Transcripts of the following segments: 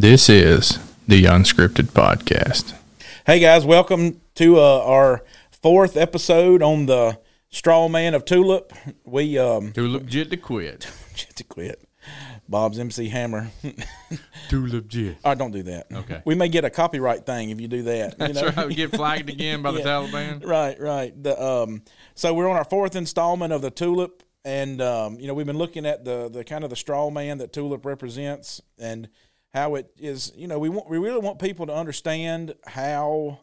This is the Unscripted Podcast. Hey guys, welcome to uh, our fourth episode on the Straw Man of Tulip. We um Tulip Jit to quit. to quit. Bob's MC Hammer. Tulip Jit. oh, don't do that. Okay. We may get a copyright thing if you do that. You That's know? right. We get flagged again by the Taliban. Right, right. The um, so we're on our fourth installment of the Tulip, and um, you know we've been looking at the the kind of the straw man that Tulip represents, and how it is. You know, we want we really want people to understand how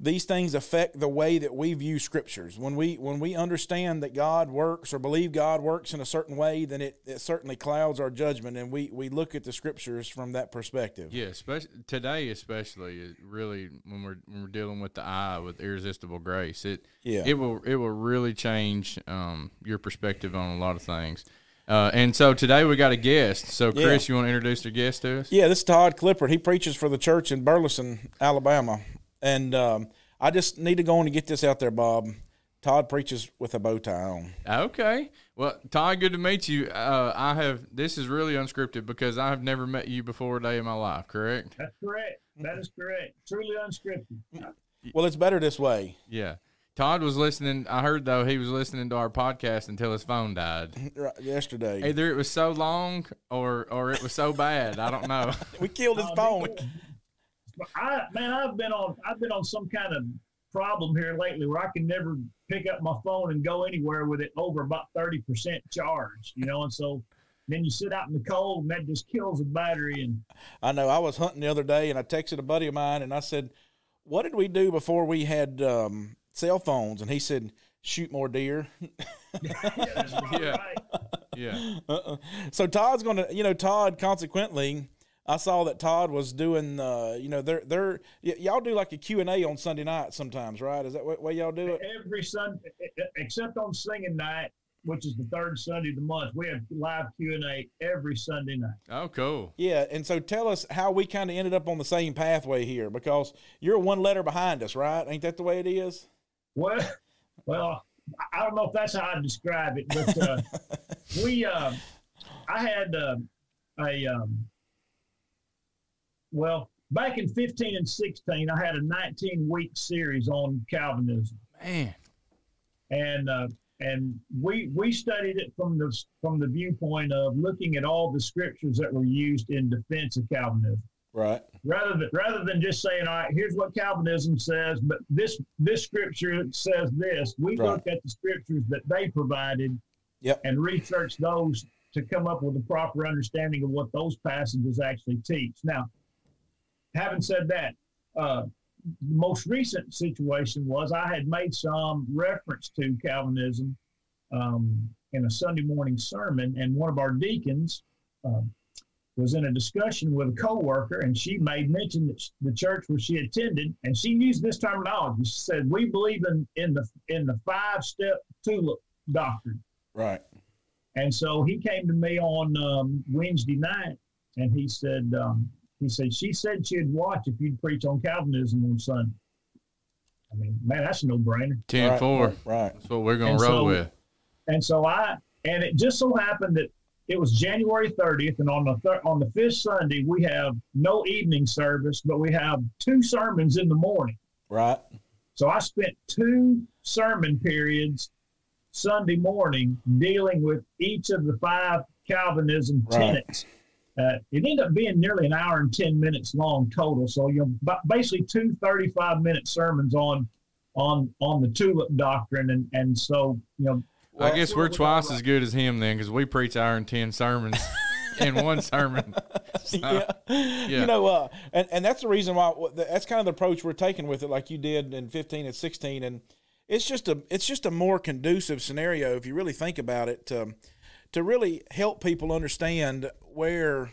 these things affect the way that we view scriptures. When we when we understand that God works or believe God works in a certain way, then it, it certainly clouds our judgment, and we we look at the scriptures from that perspective. Yeah, especially today, especially really when we're when we're dealing with the eye with irresistible grace, it Yeah. it will it will really change um, your perspective on a lot of things. Uh, and so today we got a guest. So Chris, you want to introduce your guest to us? Yeah, this is Todd Clippard. He preaches for the church in Burleson, Alabama. And um, I just need to go on and get this out there, Bob. Todd preaches with a bow tie on. Okay. Well, Todd, good to meet you. Uh, I have this is really unscripted because I have never met you before a day in my life. Correct? That's correct. That is correct. Truly unscripted. Well, it's better this way. Yeah. Todd was listening. I heard though he was listening to our podcast until his phone died. Right, yesterday. Either it was so long or or it was so bad. I don't know. we killed his phone. But I man, I've been on I've been on some kind of problem here lately where I can never pick up my phone and go anywhere with it over about thirty percent charge. You know, and so then you sit out in the cold and that just kills the battery and I know. I was hunting the other day and I texted a buddy of mine and I said, What did we do before we had um, cell phones? And he said, Shoot more deer. yeah, Yeah. right. Yeah. Uh-uh. So Todd's going to, you know, Todd. Consequently, I saw that Todd was doing, uh, you know, they're they're y- y'all do like a Q and A on Sunday night sometimes, right? Is that what way y'all do it? Every Sunday except on singing night, which is the third Sunday of the month, we have live Q and A every Sunday night. Oh, cool. Yeah. And so tell us how we kind of ended up on the same pathway here because you're one letter behind us, right? Ain't that the way it is? Well, well, I don't know if that's how I describe it, but uh, we, uh, I had uh, a, um, well, back in 15 and 16, I had a 19 week series on Calvinism, Man. and uh, and we we studied it from the from the viewpoint of looking at all the scriptures that were used in defense of Calvinism Right. rather than rather than just saying, all right, here's what Calvinism says, but this this scripture says this. We Right. looked at the scriptures that they provided Yep. and research those to come up with a proper understanding of what those passages actually teach. Now, having said that, uh, the most recent situation was I had made some reference to Calvinism um, in a Sunday morning sermon, and one of our deacons um, was in a discussion with a coworker, and she made mention that the church where she attended, and she used this terminology. She said, "We believe in in the in the five step tulip doctrine." Right. And so he came to me on um, Wednesday night, and he said, um, he said she said she'd watch if you'd preach on Calvinism on Sunday. I mean, man, that's a no brainer. 10 right, 4. Right. right. That's what we're going And to roll so- with. And so I, and it just so happened that it was January 30th, and on the thir- on the fifth Sunday we have no evening service, but we have two sermons in the morning. Right. So I spent two sermon periods Sunday morning dealing with each of the five Calvinism Right. tenets. Uh, it ended up being nearly an hour and 10 minutes long total. So, you know, basically two 35 minute sermons on on on the tulip doctrine. And, and so, you know, I guess we're twice as good as him then because we preach hour and 10 sermons in one sermon. So, yeah. yeah. You know, uh, and and that's the reason why that's kind of the approach we're taking with it, like you did in fifteen and sixteen, and it's just a it's just a more conducive scenario if you really think about it to to really help people understand where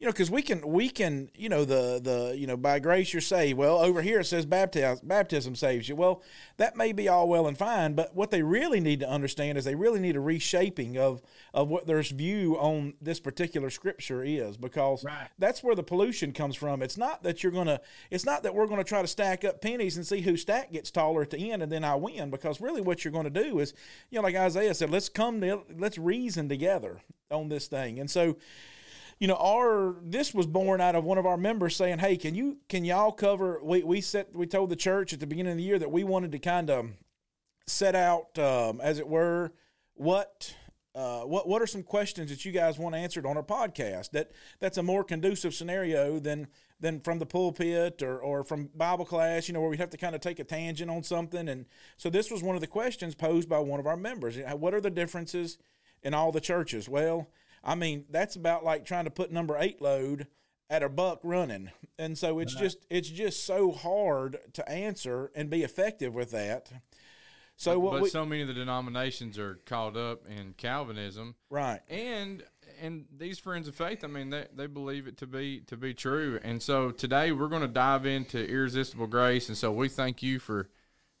you know, because we can we can you know the the you know by grace you're saved. Well, over here it says baptism baptism saves you. Well, that may be all well and fine, but what they really need to understand is they really need a reshaping of of what their view on this particular scripture is, because Right. that's where the pollution comes from. It's not that you're gonna it's not that we're gonna try to stack up pennies and see whose stack gets taller at the end and then I win. Because really what you're gonna do is, you know, like Isaiah said, let's come to let's reason together on this thing. And so you know, our this was born out of one of our members saying, "Hey, can you can y'all cover?" We we set we told the church at the beginning of the year that we wanted to kind of set out, um, as it were, what uh, what what are some questions that you guys want answered on our podcast? That that's a more conducive scenario than than from the pulpit or or from Bible class. You know, where we'd have to kind of take a tangent on something. And so this was one of the questions posed by one of our members. What are the differences in all the churches? Well I mean, that's about like trying to put number eight load at a buck running. And so it's just it's just so hard to answer and be effective with that. So but, but we, so many of the denominations are caught up in Calvinism, right? And and these friends of faith, I mean, they, they believe it to be to be true. And so today we're going to dive into irresistible grace. And so we thank you for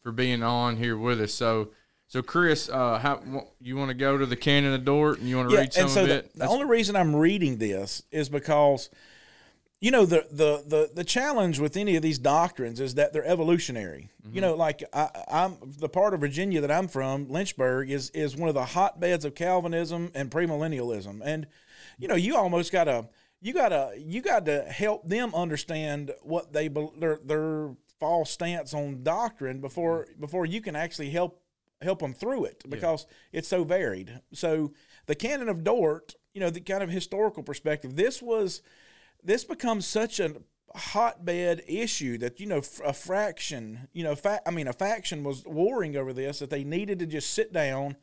for being on here with us. So so, Chris, uh, how you want to go to the Canon of Dort and you want to yeah, read some and so of the, it? The only reason I'm reading this is because, you know, the the the the challenge with any of these doctrines is that they're evolutionary. Mm-hmm. You know, like I, I'm the part of Virginia that I'm from, Lynchburg, is is one of the hotbeds of Calvinism and premillennialism, and you know, you almost gotta you gotta you got to help them understand what they their their false stance on doctrine before before you can actually help help them through it because yeah. it's so varied. So the canon of Dort, you know, the kind of historical perspective, this was this becomes such a hotbed issue that you know a fraction, you know, fa- I mean a faction was warring over this that they needed to just sit down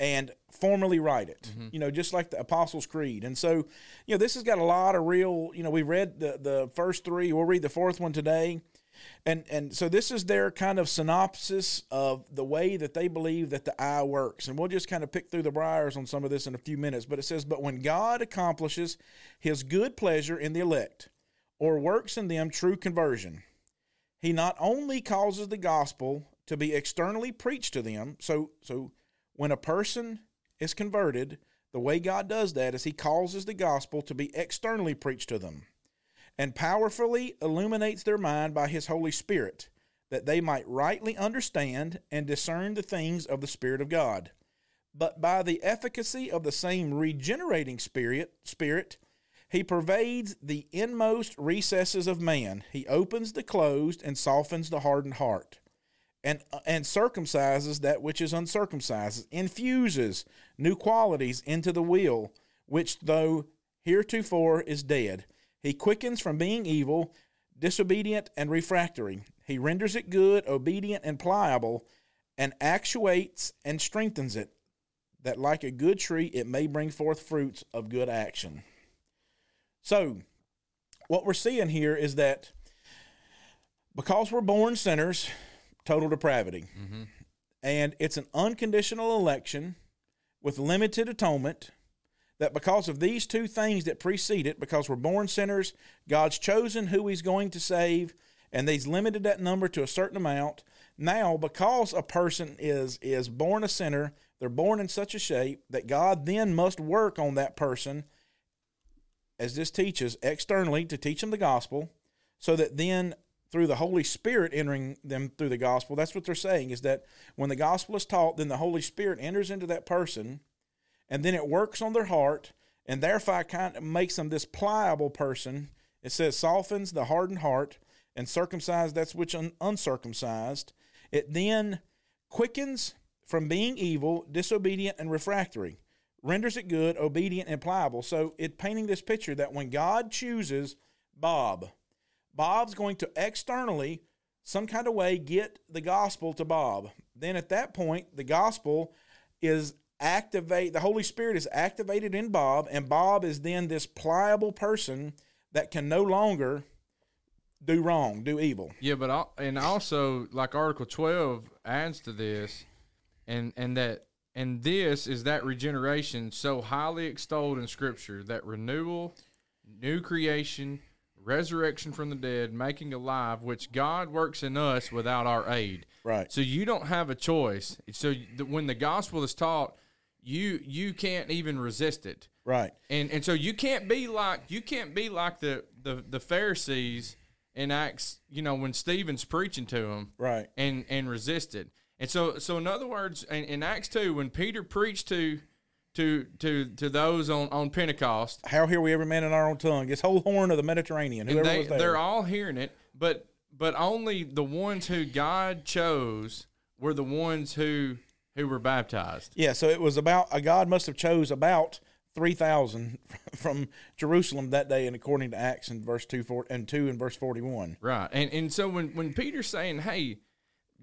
and formally write it. Mm-hmm. You know, just like the Apostles' Creed. And so, you know, this has got a lot of real, you know, we read the the first 3, we'll read the fourth one today and and so this is their kind of synopsis of the way that they believe that the eye works. And we'll just kind of pick through the briars on some of this in a few minutes. But it says but when god accomplishes his good pleasure in the elect or works in them true conversion he not only causes the gospel to be externally preached to them so so when a person is converted the way god does that is he causes the gospel to be externally preached to them and powerfully illuminates their mind by his Holy Spirit, that they might rightly understand and discern the things of the Spirit of God. But by the efficacy of the same regenerating Spirit, Spirit, he pervades the inmost recesses of man. He opens the closed and softens the hardened heart, and and circumcises that which is uncircumcised, infuses new qualities into the will, which though heretofore is dead he quickens from being evil, disobedient, and refractory. He renders it good, obedient, and pliable, and actuates and strengthens it, that like a good tree it may bring forth fruits of good action. So, what we're seeing here is that because we're born sinners, total depravity, mm-hmm. and it's an unconditional election with limited atonement that because of these two things that precede it, because we're born sinners, God's chosen who He's going to save, and He's limited that number to a certain amount. Now, because a person is is born a sinner, they're born in such a shape that God then must work on that person, as this teaches externally to teach them the gospel, so that then through the Holy Spirit entering them through the gospel, that's what they're saying is that when the gospel is taught, then the Holy Spirit enters into that person and then it works on their heart, and therefore kind of makes them this pliable person. It says softens the hardened heart and circumcised that's which un- uncircumcised. It then quickens from being evil, disobedient, and refractory, renders it good, obedient, and pliable. So it painting this picture that when God chooses Bob, Bob's going to externally, some kind of way, get the gospel to Bob. Then at that point, the gospel is activate the Holy Spirit is activated in Bob, and Bob is then this pliable person that can no longer do wrong, do evil. Yeah, but and also like Article twelve adds to this, and and that and this is that regeneration so highly extolled in Scripture that renewal, new creation, resurrection from the dead, making alive, which God works in us without our aid. Right. So you don't have a choice. So when the gospel is taught you you can't even resist it. Right. And and so you can't be like you can't be like the the, the Pharisees in Acts, you know, when Stephen's preaching to them. Right. And and resist it. And so so in other words, in, in Acts 2 when Peter preached to to to to those on on Pentecost. How hear we every man in our own tongue? This whole horn of the Mediterranean. Whoever they was there. they're all hearing it, but but only the ones who God chose were the ones who who were baptized. yeah, so it was about a God must have chose about three thousand from Jerusalem that day, and according to Acts in verse two four and two and verse forty one. Right. And and so when when Peter's saying, "Hey,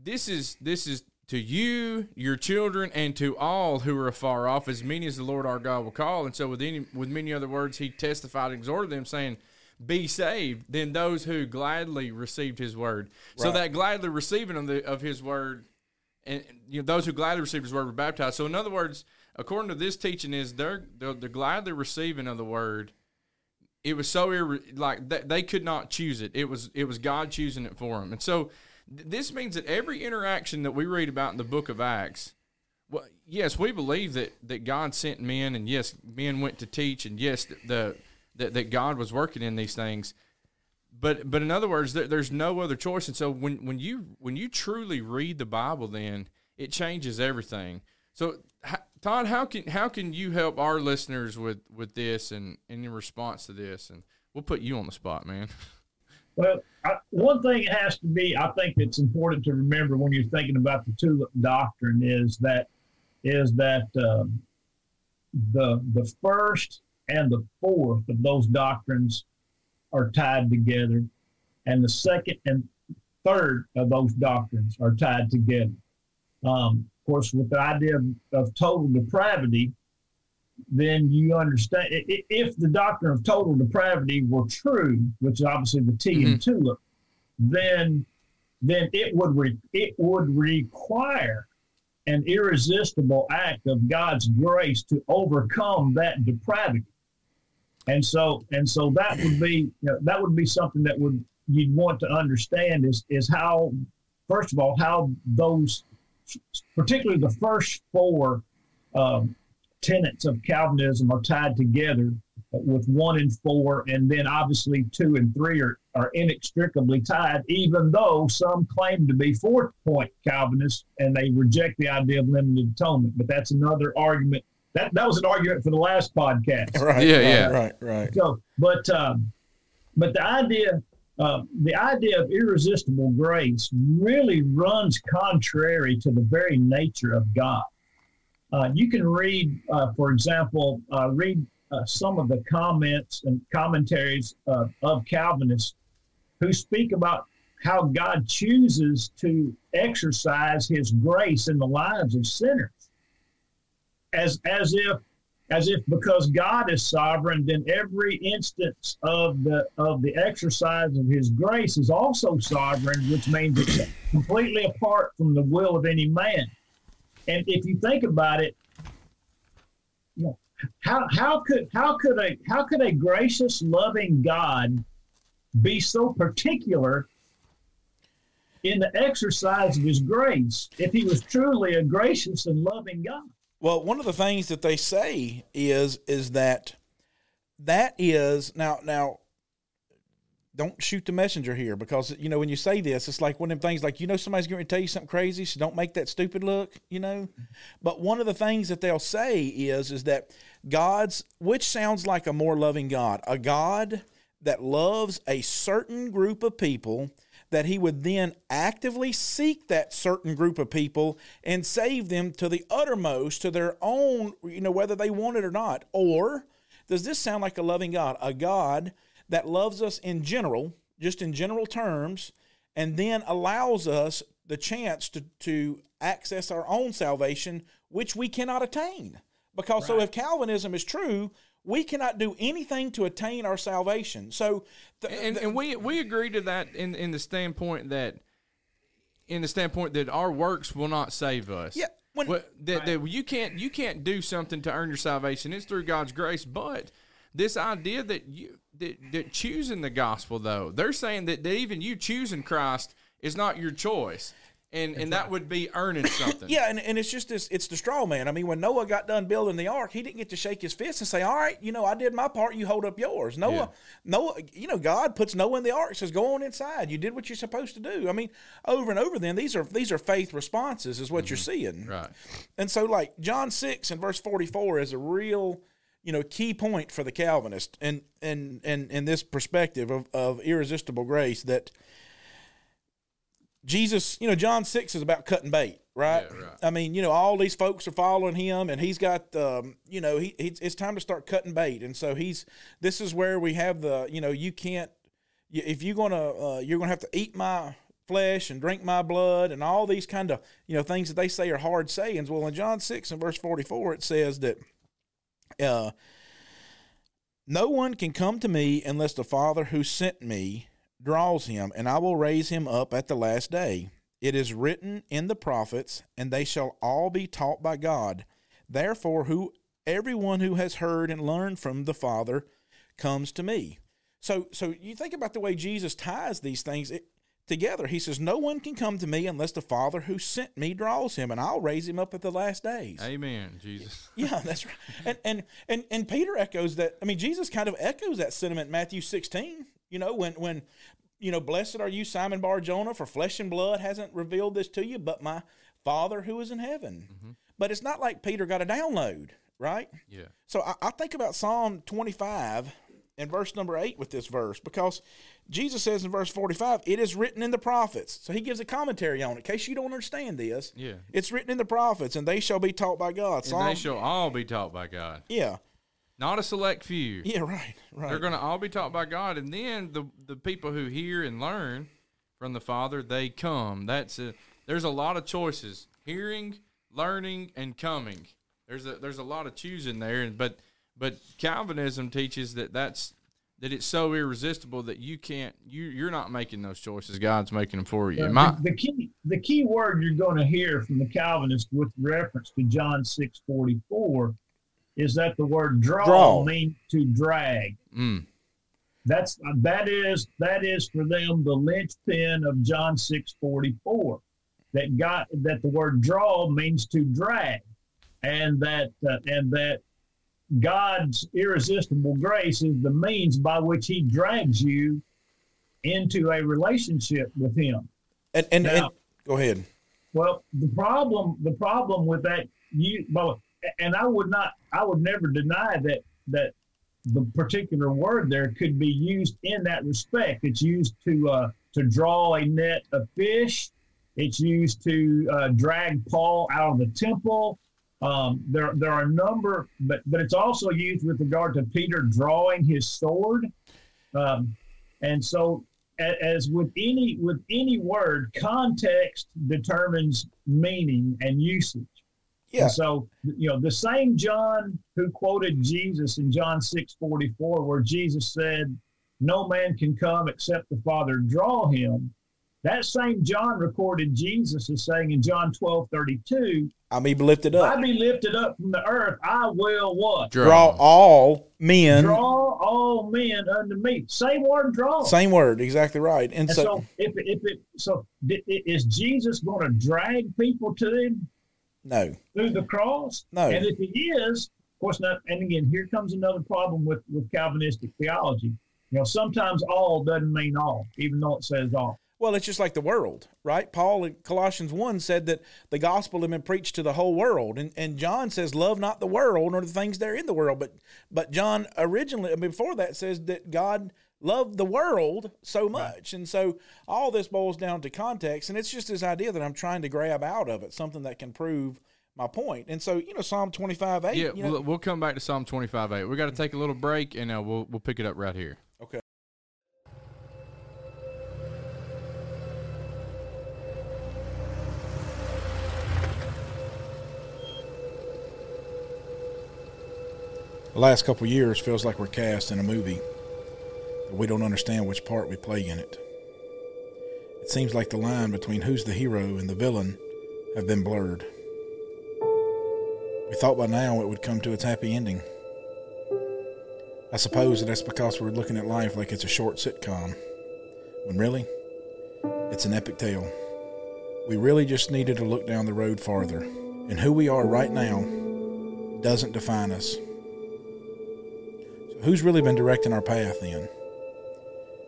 this is this is to you, your children, and to all who are afar off, as many as the Lord our God will call," and so with any with many other words, he testified and exhorted them, saying. Be saved, then those who gladly received His word. So that gladly receiving of the of His word, and you know those who gladly received His word were baptized. So in other words, according to this teaching, is they're they're, they're gladly receiving of the word it was so irre- like th- they could not choose it. It was it was God choosing it for them. And so th- this means that every interaction that we read about in the book of Acts, well, yes, we believe that that God sent men, and yes, men went to teach, and yes, the that that God was working in these things. But but in other words, there, there's no other choice. And so when when you when you truly read the Bible, then it changes everything. So Todd, how can how can you help our listeners with with this and, and in response to this? And we'll put you on the spot, man. Well, I, one thing it has to be, I think it's important to remember when you're thinking about the tulip doctrine is that is that um, the the first and the fourth of those doctrines are tied together, and the second and third of those doctrines are tied together. Um, of course, with the idea of, of total depravity, then you understand if the doctrine of total depravity were true, which is obviously the T in tulip, then then it would re, it would require an irresistible act of God's grace to overcome that depravity. And so and so that would be you know, that would be something that would you'd want to understand is is how first of all how those particularly the first four um, tenets of Calvinism are tied together with one and four, and then obviously two and three are, are inextricably tied, even though some claim to be fourth point Calvinists and they reject the idea of limited atonement. But that's another argument. That, that was an argument for the last podcast. Right. Yeah, right, yeah. Right. Right. So, but um, but the idea uh, the idea of irresistible grace really runs contrary to the very nature of God. Uh, you can read, uh, for example, uh, read uh, some of the comments and commentaries uh, of Calvinists who speak about how God chooses to exercise His grace in the lives of sinners, as as if as if because God is sovereign, then every instance of the of the exercise of His grace is also sovereign, which means it's completely apart from the will of any man. And if you think about it, you know, how how could how could a how could a gracious, loving God be so particular in the exercise of His grace if He was truly a gracious and loving God? Well, one of the things that they say is is that that is now now don't shoot the messenger here because you know when you say this it's like one of them things like you know somebody's going to tell you something crazy so don't make that stupid look you know? But one of the things that they'll say is is that god's which sounds like a more loving god a god that loves a certain group of people that he would then actively seek that certain group of people and save them to the uttermost to their own you know whether they want it or not. Or does this sound like a loving god? A god that loves us in general just in general terms and then allows us the chance to to access our own salvation which we cannot attain. Because so if calvinism is true we cannot do anything to attain our salvation so th- and, and we we agree to that in in the standpoint that in the standpoint that our works will not save us. Yeah, when- Well, that, that you can't you can't do something to earn your salvation. It's through God's grace. But this idea that you that, that choosing the gospel though, they're saying that, that even you choosing Christ is not your choice. And and that would be earning something. Yeah, and, and it's just this it's the straw man. I mean, when Noah got done building the ark, he didn't get to shake his fist and say, All right, you know, I did my part, you hold up yours. Noah Yeah. Noah you know, God puts Noah in the ark, says, Go on inside. You did what you're supposed to do. I mean, over and over then, these are these are faith responses, is what you're seeing. Mm-hmm. Right. And so, like John six and verse forty four is a real, you know, key point for the Calvinist, and and and in this perspective of, of irresistible grace that Jesus, you know, John six is about cutting bait, right? Yeah, right. I mean, you know, all these folks are following him, and he's got, um, you know, he, he it's time to start cutting bait, and so he's this is where we have the, you know, you can't if you're gonna uh, you're gonna have to eat my flesh and drink my blood and all these kind of you know things that they say are hard sayings. Well, in John six and verse forty four, it says that uh, no one can come to me unless the Father who sent me draws him, and I will raise him up at the last day. It is written in the prophets, and they shall all be taught by God. Therefore, who everyone who has heard and learned from the Father comes to me. So, so you think about the way Jesus ties these things it, together. He says, "No one can come to me unless the Father who sent me draws him, and I'll raise him up at the last days." Amen, Jesus. Yeah, that's right. And and and and Peter echoes that. I mean, Jesus kind of echoes that sentiment in Matthew 16. You know, when when you know, blessed are you, Simon Bar Jonah, for flesh and blood hasn't revealed this to you, but my Father who is in heaven. Mm-hmm. But it's not like Peter got a download, right? Yeah. So I, I think about Psalm 25 and verse number 8 with this verse because Jesus says in verse 45, it is written in the prophets. So he gives a commentary on it. In case you don't understand this, Yeah. it's written in the prophets, and they shall be taught by God. And they shall all be taught by God, yeah, not a select few. yeah, right, right. They're going to all be taught by God, and then the the people who hear and learn from the Father, they come. That's a, there's a lot of choices: hearing, learning, and coming. There's a there's a lot of choosing there, and but but Calvinism teaches that that's that it's so irresistible that you can't you you're not making those choices. God's making them for you. My, the, the key the key word you're going to hear from the Calvinist with reference to John six forty four is that the word draw, Draw. means to drag. mm, That's that is that is for them the linchpin of John six forty four. That got that the word draw means to drag, and that uh, and that God's irresistible grace is the means by which He drags you into a relationship with Him. and, and, and go ahead. Well, the problem the problem with that you well, and I would not I would never deny that that the particular word there could be used in that respect. It's used to uh, to draw a net of fish. It's used to uh, drag Paul out of the temple. Um, there there are a number, but but it's also used with regard to Peter drawing his sword. Um, and so a- as with any with any word, context determines meaning and usage. Yeah. And so you know the same John who quoted Jesus in John six forty four, where Jesus said, "No man can come except the Father draw him." That same John recorded Jesus as saying in John twelve thirty two, I may be lifted up. I'll be lifted up from the earth, I will what draw. Draw all men. draw all men unto me." Same word, draw. Same word, exactly right. And, And so, so, if if it so, di- is Jesus going to drag people to him no, through the cross? No. And if he is, of course not. And again, here comes another problem with with Calvinistic theology. You know, sometimes all doesn't mean all, even though it says all. well, it's just like the world, right? Paul in Colossians 1 said that the gospel had been preached to the whole world. And, and John says, Love not the world nor the things that are in the world. But, but John originally, before that, says that God loved the world so much. And so all this boils down to context. And it's just this idea that I'm trying to grab out of it, something that can prove my point. And so, you know, Psalm 25 8. Yeah, you know, we'll, we'll come back to Psalm twenty five eight. We got to take a little break, and uh, we'll we'll pick it up right here. okay. The last couple years feels like we're cast in a movie, but we don't understand which part we play in it. It seems like the line between who's the hero and the villain have been blurred. We thought by now it would come to its happy ending. I suppose that that's because we're looking at life like it's a short sitcom, when really, it's an epic tale. We really just needed to look down the road farther. And who we are right now doesn't define us. So who's really been directing our path then?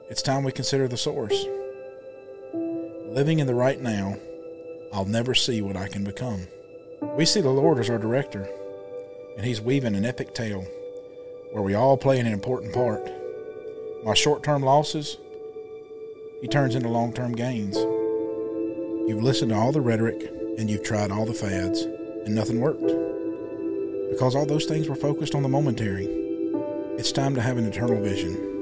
It's time we consider the source. Living in the right now, I'll never see what I can become. We see the Lord as our director, and He's weaving an epic tale where we all play an important part. My short term losses, He turns into long term gains. You've listened to all the rhetoric and you've tried all the fads, and nothing worked. Because all those things were focused on the momentary. It's time to have an eternal vision.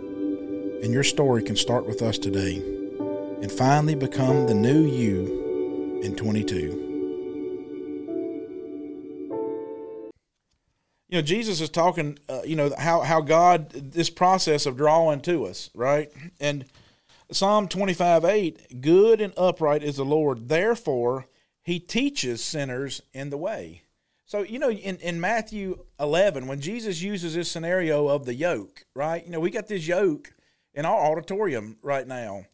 And your story can start with us today and finally become the new you in 22. You know, Jesus is talking, uh, you know, how, how God, this process of drawing to us, right? And Psalm 25 8, good and upright is the Lord, therefore he teaches sinners in the way. So, you know, in, in Matthew 11, when Jesus uses this scenario of the yoke, right? You know, we got this yoke in our auditorium right now.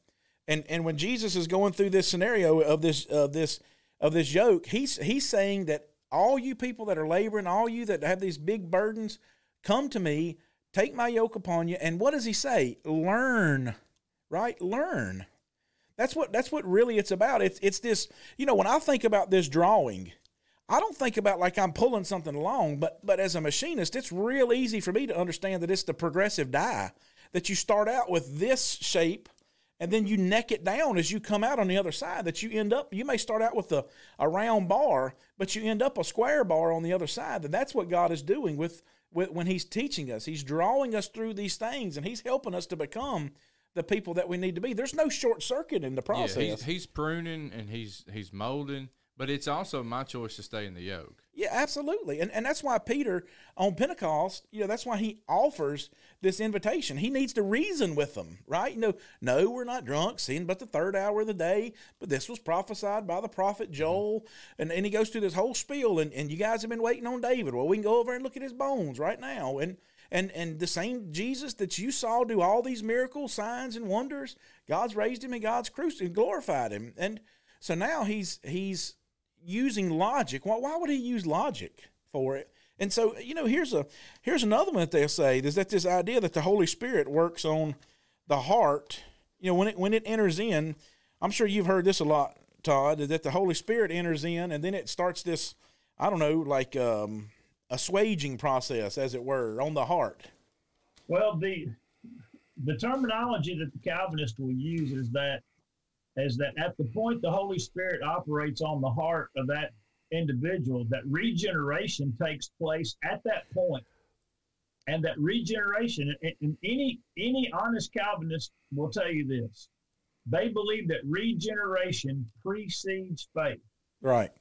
And and when Jesus is going through this scenario of this of this of this yoke, he's he's saying that all you people that are laboring, all you that have these big burdens, come to me, take my yoke upon you. And what does he say? Learn, right? Learn. That's what that's what really it's about. It's it's this, you know, when I think about this drawing, I don't think about like I'm pulling something along, but but as a machinist, it's real easy for me to understand that it's the progressive die that you start out with this shape and then you neck it down as you come out on the other side that you end up you may start out with a, a round bar but you end up a square bar on the other side and that's what god is doing with, with when he's teaching us. He's drawing us through these things and he's helping us to become the people that we need to be. There's no short circuit in the process Yeah, he's, he's pruning and he's he's molding, but it's also my choice to stay in the yoke. Yeah, absolutely. And and that's why Peter on Pentecost, you know, that's why he offers this invitation. He needs to reason with them, right? You know, no, we're not drunk, seeing but the third hour of the day, but this was prophesied by the prophet mm-hmm. Joel. And, and he goes through this whole spiel, and, and you guys have been waiting on David. Well, we can go over and look at his bones right now. And and and the same Jesus that you saw do all these miracles, signs, and wonders, God's raised him and God's crucified and glorified him. And so now he's he's using logic. Why, why would he use logic for it? And so, you know, here's a here's another one that they'll say is that this idea that the Holy Spirit works on the heart. You know, when it when it enters in, I'm sure you've heard this a lot, Todd, that the Holy Spirit enters in, and then it starts this, I don't know, like um, assuaging process, as it were, on the heart. Well, the the terminology that the Calvinists will use is that is that at the point the Holy Spirit operates on the heart of that individual, that regeneration takes place at that point, and that regeneration, and any any honest Calvinist will tell you this: they believe that regeneration precedes faith. Right.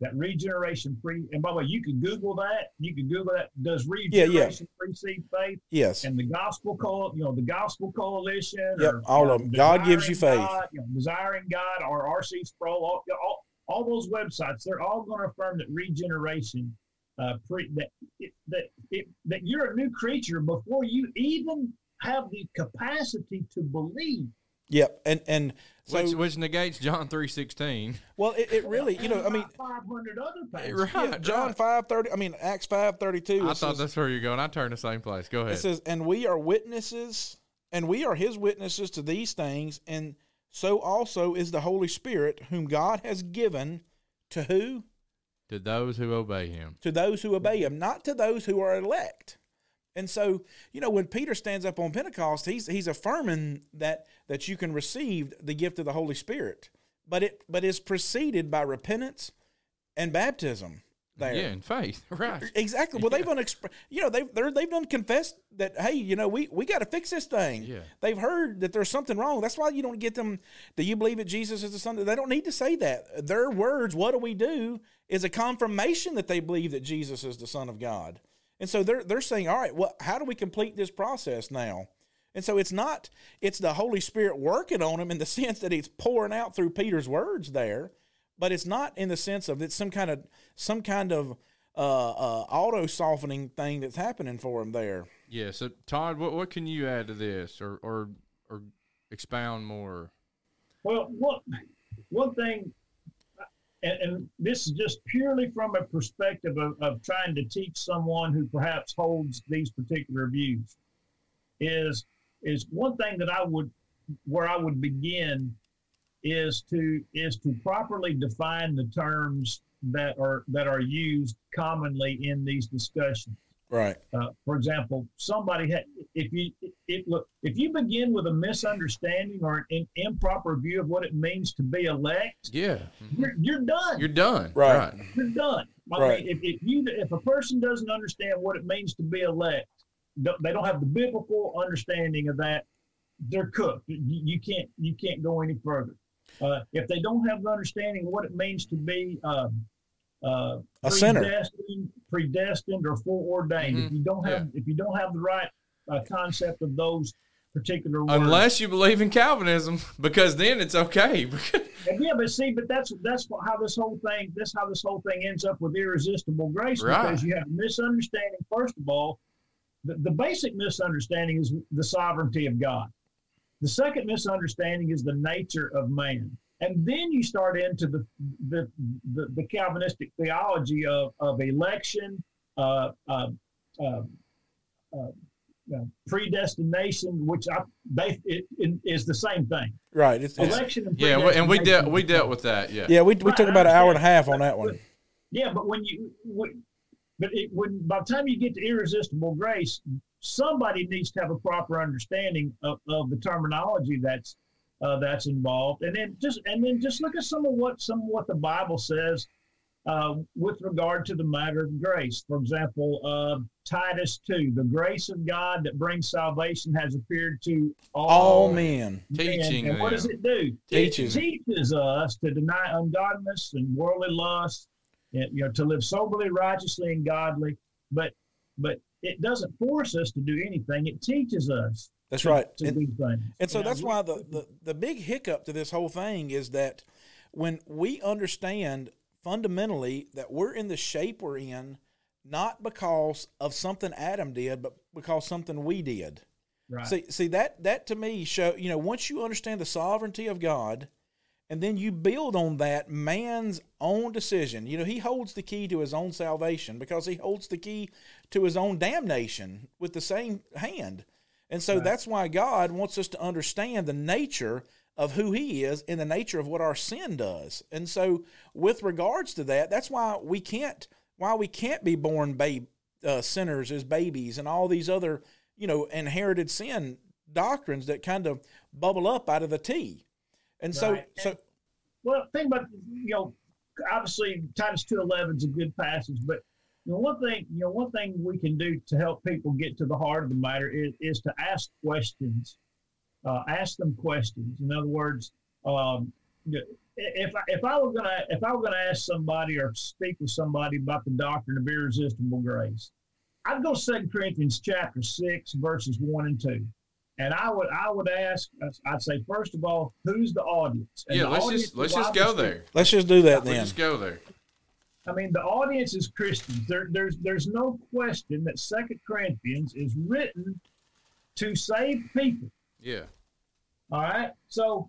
That regeneration pre, and by the way, you can Google that. You can Google that. Does yeah. regeneration precede faith? Yes. and the gospel call, you know, the gospel coalition. Yep, or, all you know, of 'em. God gives you faith. God, you know, desiring God or RC Sproul, all, all, all those websites, they're all going to affirm that regeneration, uh, pre, that it, that it, that you're a new creature before you even have the capacity to believe. Yep. And and so which, which negates John three sixteen. well, it, it really, you know, I mean, five hundred other passages. Right, yeah, John right. five thirty. I mean, Acts five thirty two. I thought that's where you're going. I turned the same place. Go ahead. It says, and we are witnesses, and we are his witnesses to these things, and so also is the Holy Spirit, whom God has given to who? to those who obey him. To those who obey him, not to those who are elect. And so, you know, when Peter stands up on Pentecost, he's he's affirming that that you can receive the gift of the Holy Spirit, but it but is preceded by repentance and baptism. There, Yeah, in faith. Right. Exactly. Well, they've done, you know, they've they're, they've done confessed that hey, you know, we we got to fix this thing. Yeah. They've heard that there's something wrong. That's why you don't get them. Do you believe that Jesus is the Son? They don't need to say that. Their words, "What do we do?" is a confirmation that they believe that Jesus is the Son of God. And so they're they're saying, all right, well, how do we complete this process now? And so it's not it's the Holy Spirit working on them in the sense that it's pouring out through Peter's words there, but it's not in the sense of it's some kind of some kind of uh, uh, auto softening thing that's happening for him there. Yeah. So Todd, what what can you add to this, or or or expound more? Well, one one thing and, and this is just purely from a perspective of, of trying to teach someone who perhaps holds these particular views, is is one thing that I would where I would begin is to is to properly define the terms that are that are used commonly in these discussions. Right. Uh, for example, somebody had if you it, look if you begin with a misunderstanding or an improper view of what it means to be elect, Yeah. you're, you're done. You're done. Right. You're done. I Right. mean, if, if you if a person doesn't understand what it means to be elect, they don't have the biblical understanding of that. They're cooked. You, you can't you can't go any further. Uh, if they don't have the understanding of what it means to be um, uh, A sinner. predestined, predestined or foreordained, if Mhm. you don't have if you don't have the right uh, concept of those particular words, Unless you believe in Calvinism, because then it's okay. And yeah, but see, but that's that's how this whole thing. That's how this whole thing ends up with irresistible grace Right. because you have a misunderstanding. First of all, the, the basic misunderstanding is the sovereignty of God. The second misunderstanding is the nature of man, and then you start into the the the, the Calvinistic theology of of election, uh, uh, uh, uh, uh, predestination, which I they it, it is the same thing. Right. It's, it's, Election and yeah, and we dealt we dealt with that. Yeah. yeah, we, we took about an hour and a half on that one. Yeah, but when you, when, but it, when by the time you get to irresistible grace, somebody needs to have a proper understanding of, of the terminology that's uh, that's involved, and then just and then just look at some of what some of what the Bible says uh, with regard to the matter of grace. For example, uh, Titus two: the grace of God that brings salvation has appeared to all, All men. Teaching And, and what them. does it do? Teaches. It teaches us to deny ungodliness and worldly lust, and, you know, to live soberly, righteously, and godly. But but it doesn't force us to do anything. It teaches us That's right. And, and so Now, that's why the, the, the big hiccup to this whole thing is that when we understand fundamentally that we're in the shape we're in, not because of something Adam did, but because something we did. right. See, see that that to me show you know once you understand the sovereignty of God, and then you build on that man's own decision. You know, he holds the key to his own salvation because he holds the key to his own damnation with the same hand. And so that's why God wants us to understand the nature of who he is and the nature of what our sin does. And so with regards to that, that's why we can't why we can't be born babe uh, sinners as babies and all these other, you know, inherited sin doctrines that kind of bubble up out of the tea. And so Right. so Well, think about you know, obviously Titus two eleven is a good passage, but you know one thing you know one thing we can do to help people get to the heart of the matter is, is to ask questions, uh, ask them questions. In other words, um, if I, if I were gonna if I were gonna ask somebody or speak with somebody about the doctrine of irresistible grace, I'd go Second Corinthians chapter six verses one and two. And I would I would ask I'd say first of all who's the audience? And Yeah, the let's audience just let's just go there. let's just do that then. Let's then. just go there. I mean, the audience is Christians. There, there's there's no question that Second Corinthians is written to save people. Yeah. All right. So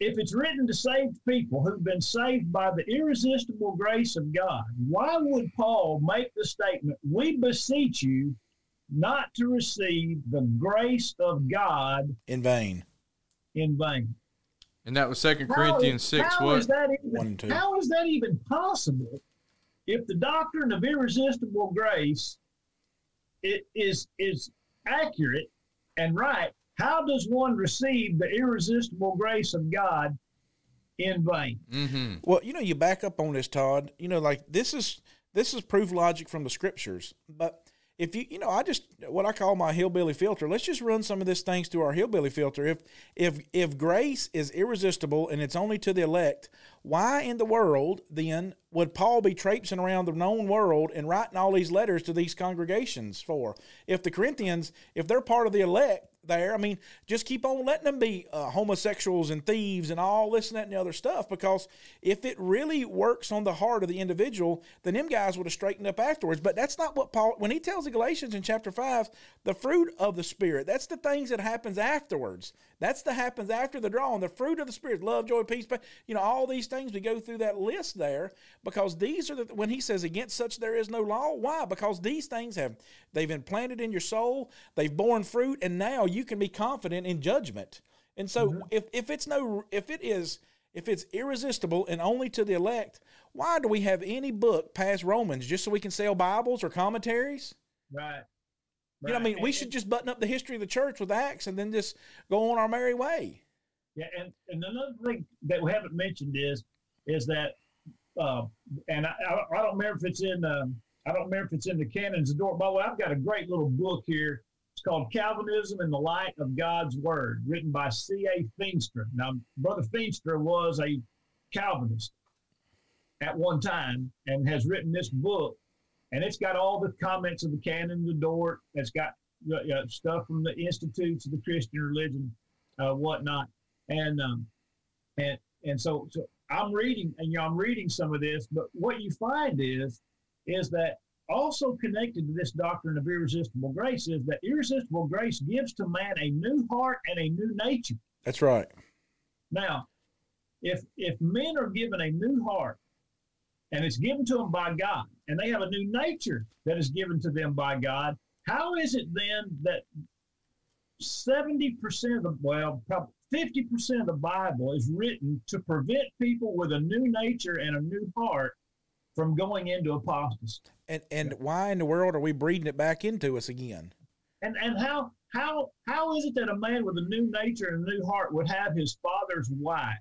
if it's written to save people who've been saved by the irresistible grace of God, why would Paul make the statement, We beseech you not to receive the grace of God In vain. in vain? And that was Second Corinthians is- six. how What? is that even, One two. How is that even possible? If the doctrine of irresistible grace it is is accurate and right, how does one receive the irresistible grace of God in vain? Mm-hmm. Well, you know, you back up on this, Todd. You know, like this is this is proof logic from the scriptures. But if you, you know, I just what I call my hillbilly filter. Let's just run some of this things through our hillbilly filter. If if if grace is irresistible and it's only to the elect, why in the world then would Paul be traipsing around the known world and writing all these letters to these congregations for? If the Corinthians, if they're part of the elect, there. I mean, just keep on letting them be uh, homosexuals and thieves and all this and that and the other stuff. Because if it really works on the heart of the individual, then them guys would have straightened up afterwards. But that's not what Paul, when he tells the Galatians in chapter 5, the fruit of the Spirit, that's the things that happens afterwards. That's the happens after the drawing. The fruit of the Spirit, love, joy, peace, you know, all these things. We go through that list there because these are the, when he says, against such there is no law. Why? Because these things have, they've implanted in your soul, they've borne fruit, and now you can be confident in judgment. And so mm-hmm. if, if it's no, if it is, if it's irresistible and only to the elect, why do we have any book past Romans just so we can sell Bibles or commentaries? Right. You know, I mean, and, we should just button up the history of the church with Acts and then just go on our merry way. Yeah, and, and another thing that we haven't mentioned is is that, uh, and I, I, don't remember if it's in um, I don't remember if it's in the canons of Dort. By the way, I've got a great little book here. It's called Calvinism in the Light of God's Word, written by C.A. Feenstra. Now, Brother Feenstra was a Calvinist at one time and has written this book and it's got all the comments of the canon of Dort. It's got uh, stuff from the institutes of the Christian religion, uh, whatnot, and um, and and so so I'm reading and you know, I'm reading some of this, but what you find is is that also connected to this doctrine of irresistible grace is that irresistible grace gives to man a new heart and a new nature. That's right. Now, if if men are given a new heart and it's given to them by God, and they have a new nature that is given to them by God. How is it then that 70% of the, well, probably 50% of the Bible is written to prevent people with a new nature and a new heart from going into apostasy? And, and why in the world are we breeding it back into us again? And, and how, how, how is it that a man with a new nature and a new heart would have his father's wife?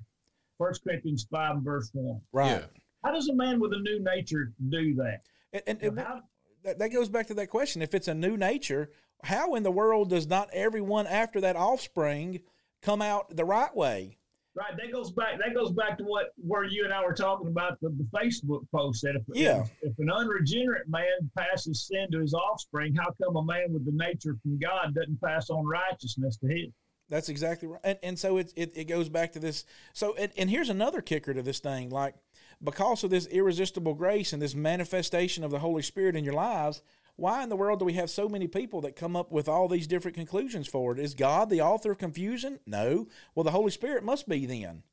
First Corinthians 5 verse 1. Right. Yeah. How does a man with a new nature do that? And, and, and how, that, that goes back to that question. If it's a new nature, how in the world does not everyone after that offspring come out the right way? Right. That goes back. That goes back to what where you and I were talking about the, the Facebook post that if, yeah. if, if an unregenerate man passes sin to his offspring, how come a man with the nature from God doesn't pass on righteousness to his? That's exactly right. And, and so it, it, it goes back to this. So, and, and here's another kicker to this thing. Like, because of this irresistible grace and this manifestation of the Holy Spirit in your lives, why in the world do we have so many people that come up with all these different conclusions for it? Is God the author of confusion? No. Well, the Holy Spirit must be then.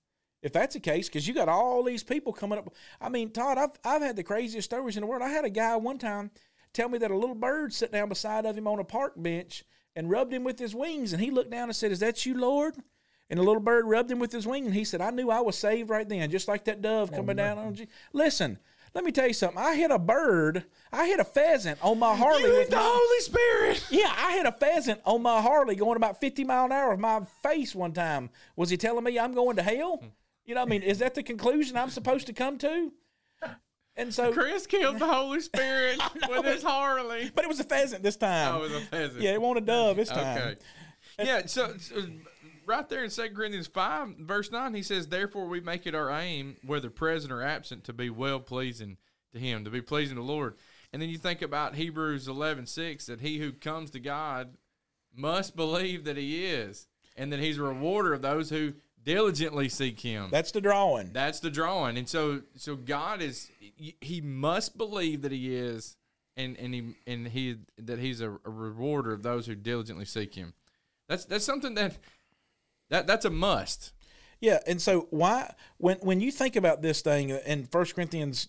If that's the case, because you got all these people coming up. I mean, Todd, I've, I've had the craziest stories in the world. I had a guy one time tell me that a little bird sat down beside of him on a park bench and rubbed him with his wings. And he looked down and said, Is that you, Lord? And the little bird rubbed him with his wing, and he said, I knew I was saved right then, just like that dove oh, coming down on you. Listen, let me tell you something. I hit a bird, I hit a pheasant on my Harley you with the my, Holy Spirit. Yeah, I hit a pheasant on my Harley going about 50 mile an hour with my face one time. Was he telling me I'm going to hell? Hmm. You know, I mean, is that the conclusion I'm supposed to come to? And so Chris killed the Holy Spirit with his Harley. But it was a pheasant this time. Oh, it was a pheasant. Yeah, it wasn't a dove this time. Okay. Yeah, so, so right there in 2 Corinthians 5, verse 9, he says, Therefore we make it our aim, whether present or absent, to be well pleasing to him, to be pleasing to the Lord. And then you think about Hebrews 11 6, that he who comes to God must believe that he is, and that he's a rewarder of those who diligently seek him. That's the drawing. That's the drawing. And so so God is he must believe that he is and and he and he that he's a, a rewarder of those who diligently seek him. That's that's something that that that's a must. Yeah, and so why when when you think about this thing in First Corinthians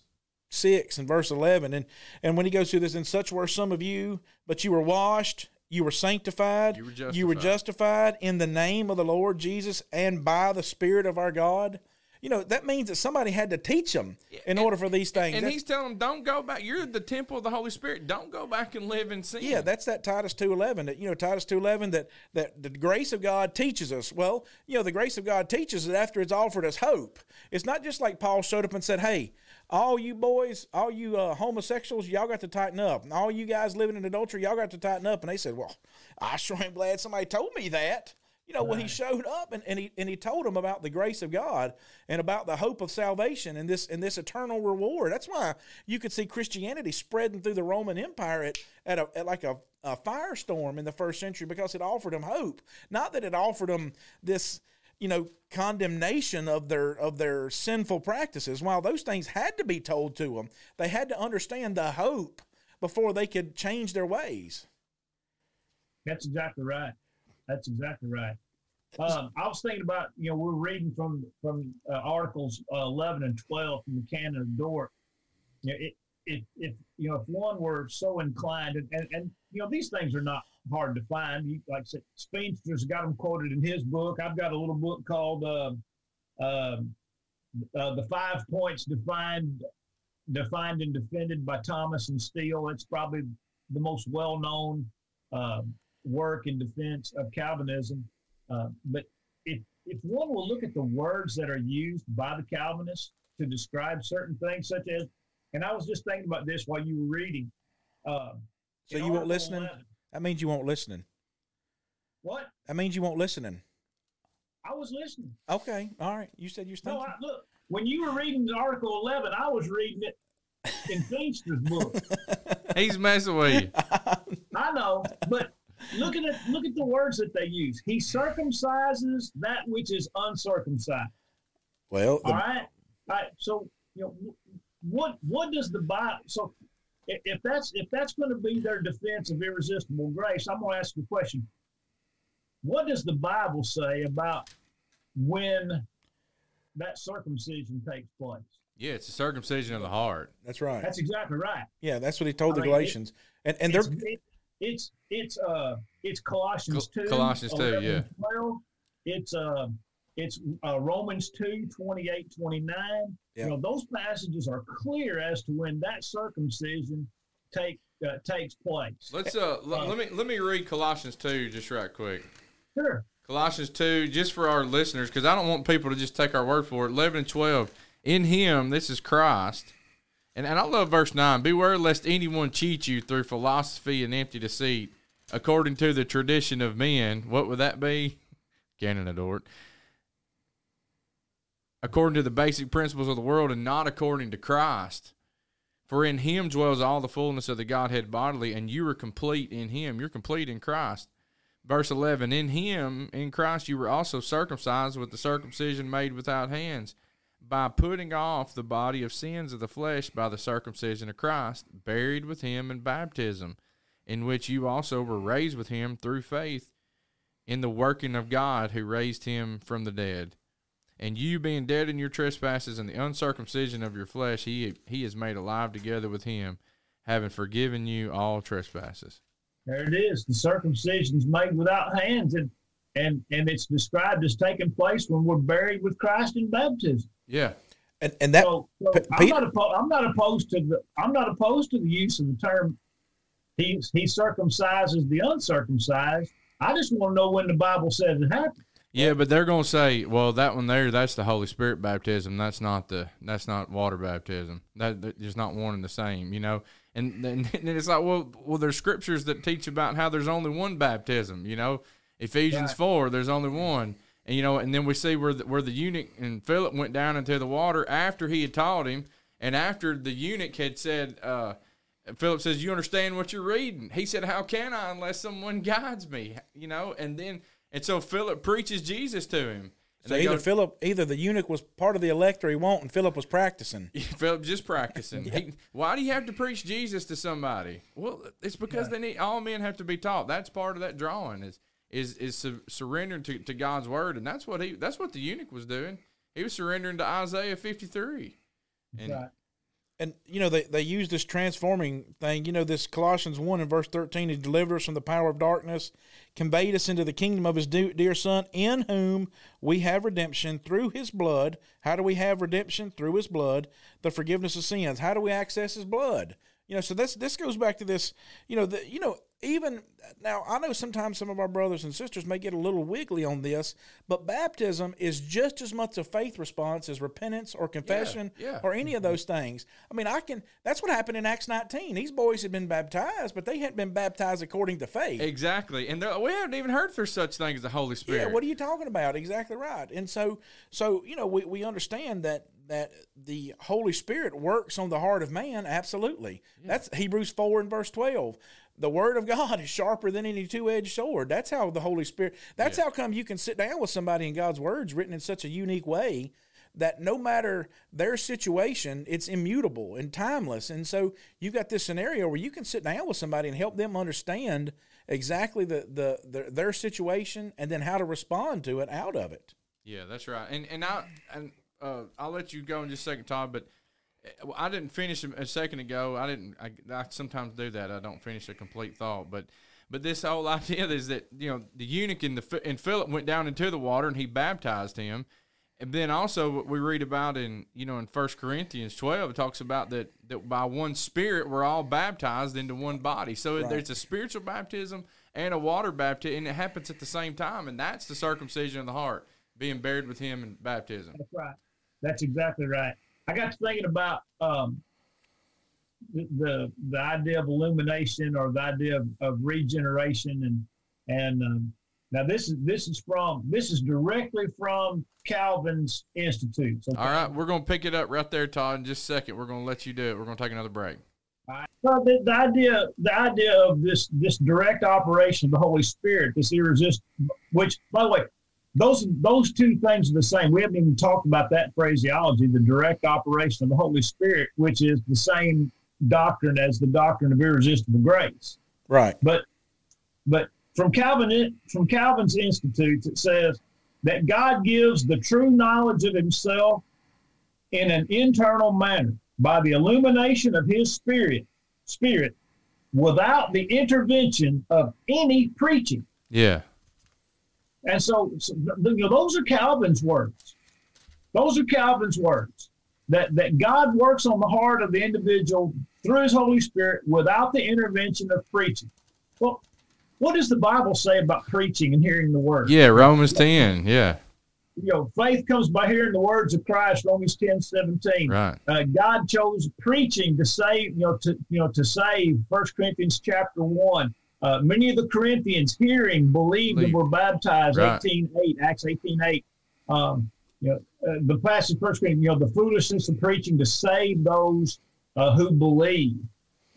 six and verse eleven, and and when he goes through this, and such were some of you, but you were washed, you were sanctified, you were justified, you were justified in the name of the Lord Jesus and by the Spirit of our God you know that means that somebody had to teach them in and, order for these things. And that's, he's telling them, "Don't go back. You're the temple of the Holy Spirit. Don't go back and live in sin." Yeah, that's that Titus two eleven. That you know Titus two eleven that that the grace of God teaches us. Well, you know the grace of God teaches it after it's offered us hope. It's not just like Paul showed up and said, "Hey." All you boys, all you uh, homosexuals, y'all got to tighten up. And all you guys living in adultery, y'all got to tighten up. And they said, "Well, I sure am glad somebody told me that." You know, when he showed up and, and he and he told them about the grace of God and about the hope of salvation and this and this eternal reward. That's why you could see Christianity spreading through the Roman Empire at, at, a, at like a, a firestorm in the first century because it offered them hope. Not that it offered them this you know condemnation of their of their sinful practices. While those things had to be told to them they had to understand the hope before they could change their ways. That's exactly right. That's exactly right um, i was thinking about you know we're reading from from uh, articles uh, 11 and 12 from the canon of dort you know, if, if you know if one were so inclined and, and, and you know these things are not hard to find. You, like I said, Speedster's got them quoted in his book. I've got a little book called uh, uh, uh, "The Five Points Defined, Defined and Defended" by Thomas and Steele. It's probably the most well-known um, work in defense of Calvinism. Uh, but if if one will look at the words that are used by the Calvinists to describe certain things, such as, and I was just thinking about this while you were reading. Uh, so you weren't listening. 11, that means you won't listening. What? That means you won't listening. I was listening. Okay, all right. You said you're No, I, look. When you were reading Article 11, I was reading it in Feaster's book. He's messing with you. I know, but look at it. Look at the words that they use. He circumcises that which is uncircumcised. Well, the, all right. All right. So you know what? What does the Bible? So if that's if that's going to be their defense of irresistible grace, I'm going to ask you a question. What does the Bible say about when that circumcision takes place? Yeah, it's a circumcision of the heart. That's right. That's exactly right. Yeah, that's what he told I the mean, Galatians, it, and and they're it, it's it's uh it's Colossians two, Colossians two, yeah. 12. It's uh it's uh, Romans 2, 28, 29. Yeah. You know, those passages are clear as to when that circumcision take uh, takes place. Let's uh, uh, let me let me read Colossians 2 just right quick. Sure. Colossians 2 just for our listeners cuz I don't want people to just take our word for it. 11 and 12. In him, this is Christ. And and I love verse 9. Beware lest anyone cheat you through philosophy and empty deceit, according to the tradition of men. What would that be? Canon Dort according to the basic principles of the world and not according to Christ. For in him dwells all the fullness of the Godhead bodily, and you are complete in him. You're complete in Christ. Verse 11 In him, in Christ, you were also circumcised with the circumcision made without hands, by putting off the body of sins of the flesh by the circumcision of Christ, buried with him in baptism, in which you also were raised with him through faith in the working of God who raised him from the dead and you being dead in your trespasses and the uncircumcision of your flesh, he he is made alive together with him, having forgiven you all trespasses. There it is. The circumcision is made without hands, and and and it's described as taking place when we're buried with Christ in baptism. Yeah. And, and that so, so P- I'm, not oppo- I'm not opposed to the I'm not opposed to the use of the term he he circumcises the uncircumcised. I just want to know when the Bible says it happened. Yeah, but they're going to say, well, that one there, that's the Holy Spirit baptism. That's not the that's not water baptism. That, that there's not one and the same, you know. And then it's like, well, well, there's scriptures that teach about how there's only one baptism. You know, Ephesians right. four, there's only one. And you know, and then we see where the, where the eunuch and Philip went down into the water after he had taught him, and after the eunuch had said, uh, Philip says, "You understand what you're reading?" He said, "How can I unless someone guides me?" You know, and then and so Philip preaches Jesus to him. So either go, Philip, either the eunuch was part of the elect or he won't, and Philip was practicing. Philip just practicing. yeah. he, why do you have to preach Jesus to somebody? Well, it's because yeah. they need all men have to be taught. That's part of that drawing is is is su- surrendering to, to God's word, and that's what he that's what the eunuch was doing. He was surrendering to Isaiah fifty three. And right. And you know they, they use this transforming thing. You know this colossians 1 and verse 13 he delivered us from the power of darkness conveyed us into the kingdom of his dear son in whom we have redemption through his blood. How do we have redemption? Through his blood the forgiveness of sins. How do we access his blood You know, so this this goes back to this. You know, the you know even now I know sometimes some of our brothers and sisters may get a little wiggly on this, but baptism is just as much a faith response as repentance or confession yeah. or any of those things. I mean, I can. That's what happened in Acts 19. These boys had been baptized, but they hadn't been baptized according to faith. Exactly, and we haven't even heard for such thing as the Holy Spirit. Yeah, what are you talking about? Exactly right. And so, so you know, we, we understand that that the Holy Spirit works on the heart of man. Absolutely. That's Hebrews four and verse twelve. The word of God is sharper than any two edged sword. That's how the Holy Spirit. That's how come you can sit down with somebody and God's words written in such a unique way that no matter their situation, it's immutable and timeless. And so you've got this scenario where you can sit down with somebody and help them understand exactly the, the, the their situation and then how to respond to it out of it. Yeah, that's right. And and I and uh, I'll let you go in just a second, Todd. But uh, I didn't finish a second ago. I didn't. I, I sometimes do that. I don't finish a complete thought. But but this whole idea is that you know the eunuch in the and Philip went down into the water and he baptized him. And then also what we read about in you know in First Corinthians twelve it talks about that that by one Spirit we're all baptized into one body. So there's a spiritual baptism and a water baptism, and it happens at the same time, and that's the circumcision of the heart, being buried with Him in baptism. That's right. That's exactly right. I got to thinking about um, the, the the idea of illumination or the idea of, of regeneration and and um, now this is this is from this is directly from Calvin's Institute. okay? All right, we're gonna pick it up right there, Todd. In just a second, we're gonna let you do it. We're gonna take another break. Well, the, the idea, the idea of this this direct operation of the Holy Spirit, this irresistible, which, by the way, those those two things are the same. We haven't even talked about that phraseology, the direct operation of the Holy Spirit, which is the same doctrine as the doctrine of irresistible grace. Right. But but from Calvin from Calvin's Institutes, it says that God gives the true knowledge of Himself in an internal manner by the illumination of His Spirit, Spirit, without the intervention of any preaching. Yeah, And so, so you know, those are Calvin's words. Those are Calvin's words. That that God works on the heart of the individual through His Holy Spirit without the intervention of preaching. Well, what does the Bible say about preaching and hearing the word? yeah. Romans ten. Yeah, You know, faith comes by hearing the words of Christ. Romans 10, 17. right. Uh, God chose preaching to save, you know, to you know to save. First Corinthians chapter one. Uh, many of the Corinthians hearing believed and were baptized. Right. 18, 8, Acts 18, 8. Um, you know, uh, the passage First Corinthians, you know, the foolishness of preaching to save those uh, who believe.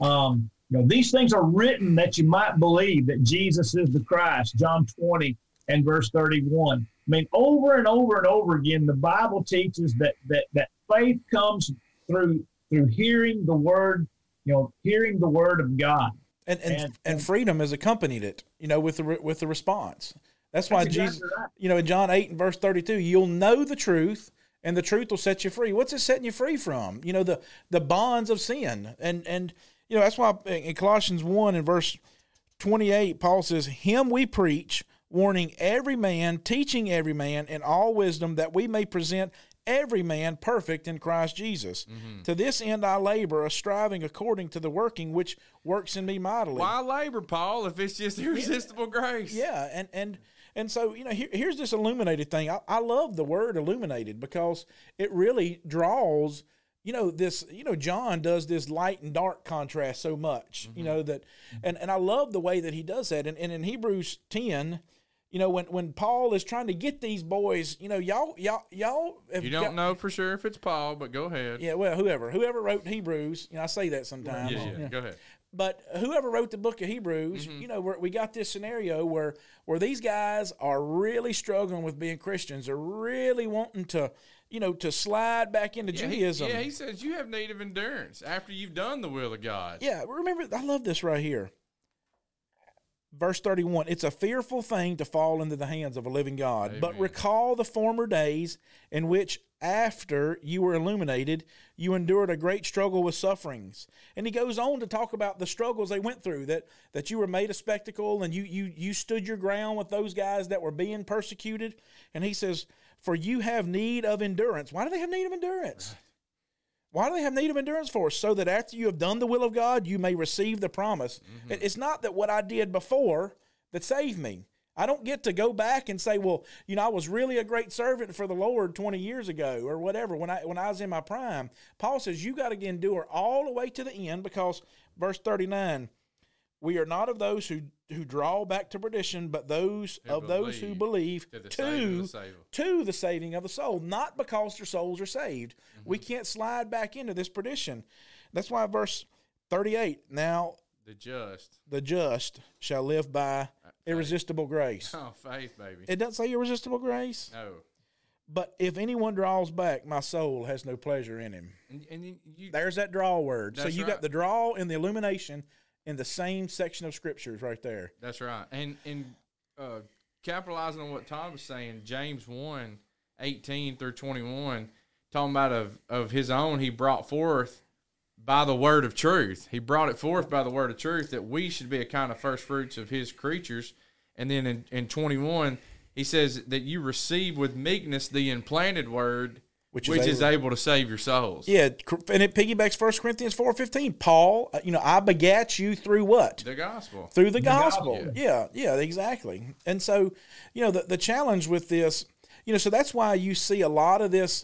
Um, you know, these things are written that you might believe that Jesus is the Christ. John 20 and verse 31. I mean, over and over and over again, the Bible teaches that that that faith comes through through hearing the word, you know, hearing the word of God. And and, And- and freedom has accompanied it, you know, with the re- with the response. That's why That's Jesus, exactly right. you know, in John eight and verse thirty two, you'll know the truth, and the truth will set you free. What's it setting you free from? You know, the the bonds of sin, and and you know that's why in Colossians one and verse twenty eight, Paul says, "Him we preach, warning every man, teaching every man in all wisdom, that we may present." Every man perfect in Christ Jesus. Mm-hmm. To this end I labor, a striving according to the working which works in me mightily. Why labor, Paul? If it's just irresistible grace. Yeah, and and and so you know, here, here's this illuminated thing. I, I love the word illuminated because it really draws. You know this. You know John does this light and dark contrast so much. You mm-hmm. know that, and and I love the way that he does that. And, and in Hebrews ten, you know when when Paul is trying to get these boys, you know y'all y'all y'all. have You don't got- know for sure if it's Paul, but go ahead. Yeah, well, whoever whoever wrote Hebrews, you know, I say that sometimes. yeah, yeah. Go ahead. But whoever wrote the book of Hebrews, Mm-hmm. you know, we're, we got this scenario where where these guys are really struggling with being Christians. They're really wanting to, you know, to slide back into Yeah, he, Judaism. yeah, he says you have native endurance after you've done the will of God. Yeah, remember, I love this right here. Verse 31 It's a fearful thing to fall into the hands of a living God, but recall the former days in which, after you were illuminated, you endured a great struggle with sufferings. And he goes on to talk about the struggles they went through, that, that you were made a spectacle and you, you, you stood your ground with those guys that were being persecuted. And he says, For you have need of endurance. Why do they have need of endurance? Why do they have need of endurance for? Us? So that after you have done the will of God, you may receive the promise. Mm-hmm. It- It's not that what I did before that saved me. I don't get to go back and say, well, you know, I was really a great servant for the Lord 20 years ago or whatever when I when I was in my prime. Paul says you got to endure all the way to the end because verse 39, we are not of those who who draw back to perdition, but those Who of those who believe to the to saving of the saving. to the saving of the soul, not because their souls are saved. We mm-hmm. can't slide back into this perdition. That's why verse 38, now The just. the just shall live by uh, irresistible grace. Oh, faith, baby. It doesn't say irresistible grace, no. but if anyone draws back, my soul has no pleasure in him. And, and you, you There's that draw word. so you right. got the draw and the illumination in the same section of scriptures right there. That's right. And and uh, capitalizing on what Tom was saying, James 1, 18 through 21, talking about of, of his own, he brought forth by the word of truth. He brought it forth by the word of truth that we should be a kind of first fruits of his creatures. And then in, in 21, he says that you receive with meekness the implanted word, Which which, is is, able- able to save your souls. Yeah, and it piggybacks 1 Corinthians 4.15. Paul, uh, you know, I begat you through what? The gospel. through the, gospel. gospel. Yeah, yeah, exactly. And so, you know, the, the challenge with this, you know, so that's why you see a lot of this,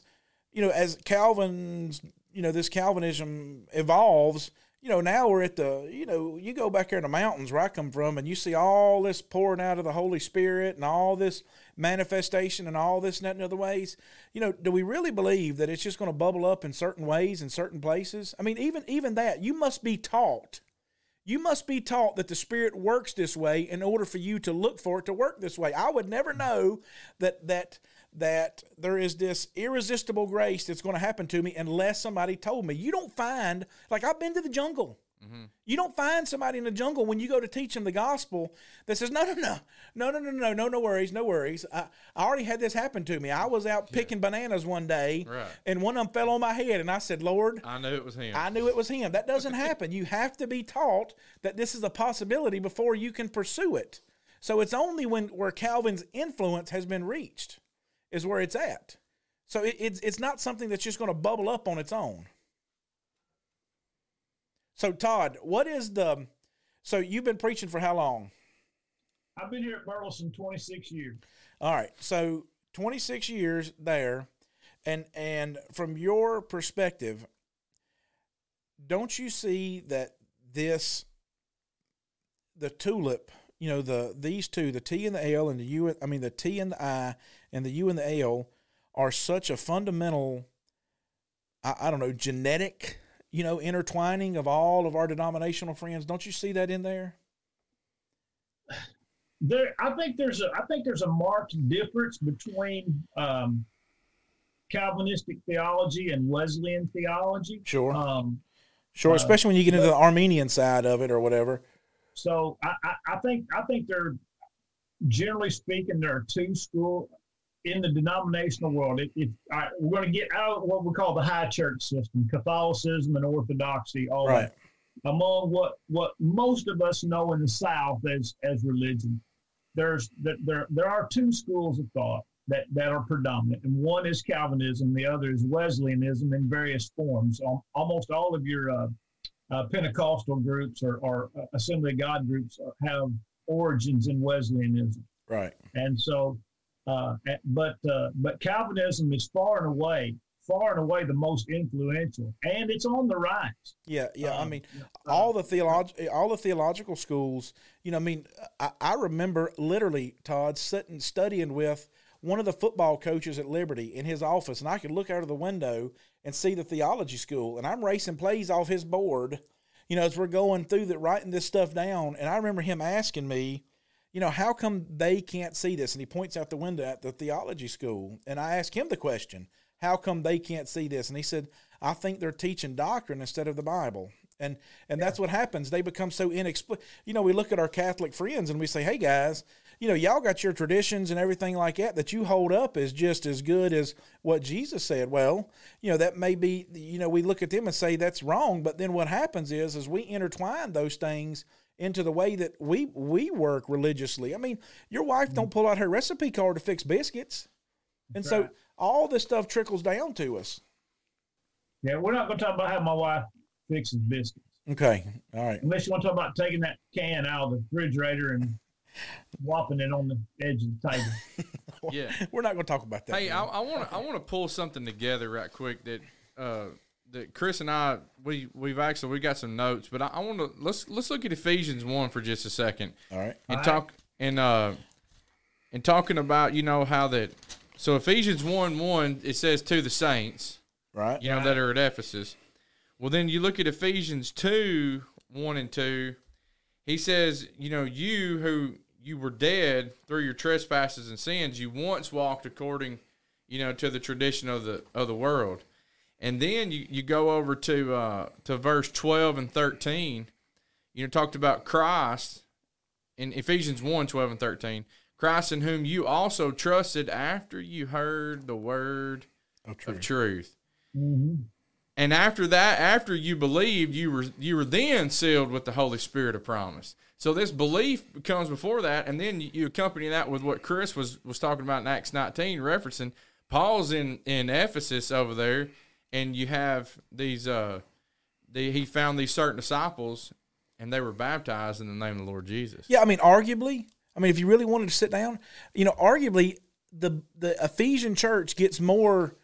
you know, as Calvin's, you know, this Calvinism evolves, you know, now we're at the, you know, you go back there in the mountains where I come from and you see all this pouring out of the Holy Spirit and all this manifestation and all this and that and other ways. You know, do we really believe that it's just going to bubble up in certain ways in certain places? I mean, even even that, you must be taught you must be taught that the Spirit works this way in order for you to look for it to work this way. I would never know that that that there is this irresistible grace that's going to happen to me unless somebody told me. You don't find like I've been to the jungle. Mm-hmm. You don't find somebody in the jungle when you go to teach them the gospel that says, no, no, no, no, no, no, no, no, no worries, no worries. I, I already had this happen to me. I was out picking bananas one day, Right. and one of them fell on my head, and I said, Lord, I knew it was him. I knew it was him. That doesn't happen. You have to be taught that this is a possibility before you can pursue it. So it's only when where Calvin's influence has been reached is where it's at. So it, it's it's not something that's just going to bubble up on its own. So Todd, what is the? So you've been preaching for how long? I've been here at Burleson 26 years. All right. So 26 years there and and from your perspective don't you see that this the tulip, you know, the these two, the T and the L and the U I mean the T and the I and the U and the L are such a fundamental I, I don't know, genetic, you know, intertwining of all of our denominational friends. Don't you see that in there? There, I think there's a, I think there's a marked difference between um, Calvinistic theology and Wesleyan theology. Sure. Um, Sure, uh, especially when you get into the Arminian side of it or whatever. so I, I, I think I think there, generally speaking, there are two school in the denominational world. If, I, we're going to get out of what we call the high church system, Catholicism and Orthodoxy, all Right. that, among what what most of us know in the South as as religion, there's that there there are two schools of thought that that are predominant, and one is Calvinism, the other is Wesleyanism in various forms. Al- Almost all of your uh, uh, Pentecostal groups or, or uh, Assembly of God groups have origins in Wesleyanism, Right. and so, uh, but uh, but Calvinism is far and away, far and away the most influential, and it's on the rise. Yeah, yeah. I Um, mean, uh, all the theolog- all the theological schools. You know, I mean, I, I remember literally Todd sitting studying with one of the football coaches at Liberty in his office, and I could look out of the window and see the theology school, and I'm racing plays off his board. You know, as we're going through that, writing this stuff down, and I remember him asking me, you know, how come they can't see this? And he points out the window at the theology school, and I asked him the question, how come they can't see this? And he said, I think they're teaching doctrine instead of the Bible. And and that's what happens. They become so inexplicable. You know, we look at our Catholic friends and we say, "Hey guys, you know, y'all got your traditions and everything like that that you hold up is just as good as what Jesus said." Well, you know, that may be. You know, we look at them and say that's wrong. But then what happens is, is we intertwine those things into the way that we we work religiously. I mean, your wife don't pull out her recipe card to fix biscuits, and so right. all this stuff trickles down to us. Yeah, we're not going to talk about how my wife fixes biscuits. Okay. All right. Unless you want to talk about taking that can out of the refrigerator and whopping it on the edge of the table. Yeah. We're not going to talk about that. Hey, I want to I want to pull something together right quick that uh, that Chris and I we we've actually we got some notes, but I, I want to let's let's look at Ephesians one for just a second All right. and All right. talk and uh and talking about you know how that so Ephesians one one it says to the saints Right. you know that are at Ephesus. Well, then you look at Ephesians two one and two. He says, you know, you who you were dead through your trespasses and sins, you once walked according, you know, to the tradition of the of the world. And then you, you go over to uh, to verse twelve and thirteen. You know, talked about Christ in Ephesians 1, 12 and thirteen. Christ in whom you also trusted after you heard the word Oh, true. of truth. Mm-hmm. And after that, after you believed, you were you were then sealed with the Holy Spirit of promise. So this belief comes before that, and then you, you accompany that with what Chris was was talking about in Acts 19, referencing Paul's in in Ephesus over there, and you have these uh, the, he found these certain disciples, and they were baptized in the name of the Lord Jesus. Yeah, I mean, arguably, I mean, if you really wanted to sit down, you know, arguably, the the Ephesian church gets more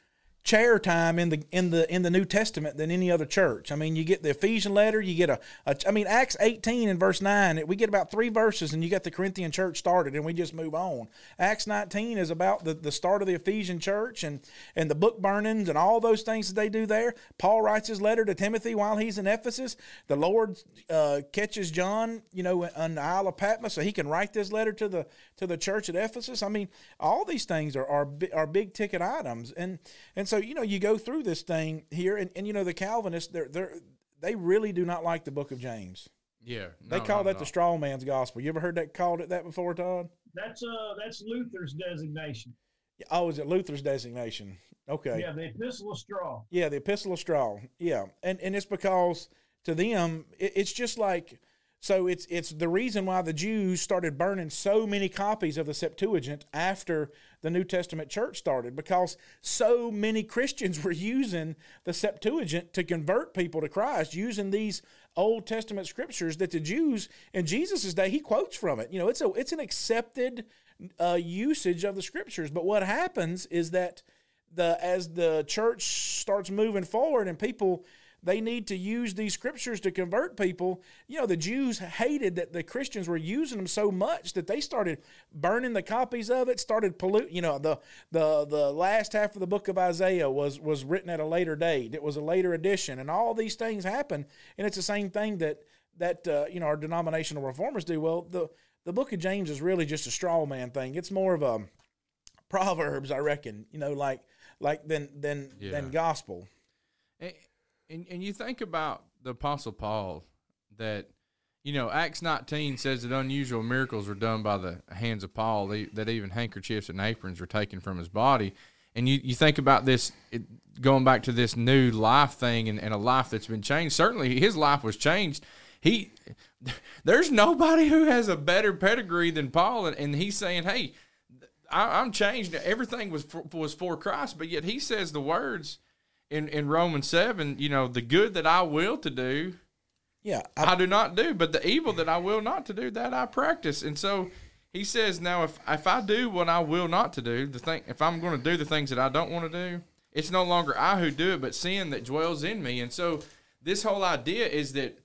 chair time in the in the in the New Testament than any other church. I mean, you get the Ephesian letter, you get a, a I mean, Acts 18 and verse 9, we get about three verses and you got the Corinthian church started and we just move on. Acts 19 is about the, the start of the Ephesian church and and the book burnings and all those things that they do there. Paul writes his letter to Timothy while he's in Ephesus. The Lord uh, catches John, you know, on the Isle of Patmos so he can write this letter to the to the church at Ephesus. I mean, all these things are are, are big ticket items, and and so you know you go through this thing here, and, and you know the Calvinists they're they are they really do not like the Book of James. Yeah, They call not that at the all. straw man's gospel. You ever heard that called it that before, Todd? That's uh that's Luther's designation. Oh, is it Luther's designation? Okay. Yeah, the Epistle of Straw. Yeah, the Epistle of Straw. Yeah, and and it's because to them it, it's just like so it's it's the reason why the Jews started burning so many copies of the Septuagint after the New Testament church started because so many Christians were using the Septuagint to convert people to Christ using these Old Testament scriptures that the Jews in Jesus' day he quotes from it. You know, it's a it's an accepted uh, usage of the scriptures. But what happens is that the as the church starts moving forward and people they need to use these scriptures to convert people. You know, the Jews hated that the Christians were using them so much that they started burning the copies of it, started pollute. You know, the the the last half of the book of Isaiah was was written at a later date. It was a later edition, and all these things happen. And it's the same thing that that uh, you know our denominational reformers do. Well, the the book of James is really just a straw man thing. It's more of a proverbs, I reckon. You know, like like than than Yeah. than gospel. And, and you think about the Apostle Paul that you know Acts 19 says that unusual miracles were done by the hands of Paul. That even handkerchiefs and aprons were taken from his body. And you, you think about this it, going back to this new life thing and, and a life that's been changed. Certainly, his life was changed. He there's nobody who has a better pedigree than Paul, and, and he's saying, "Hey, I, I'm changed. Everything was for, was for Christ, but yet he says the words in in Romans seven. You know, the good that I will to do, Yeah, I, I do not do, but the evil that I will not to do, that I practice. And so he says, now if if I do what I will not to do, the thing, if I'm going to do the things that I don't want to do, it's no longer I who do it, but sin that dwells in me. And so this whole idea is that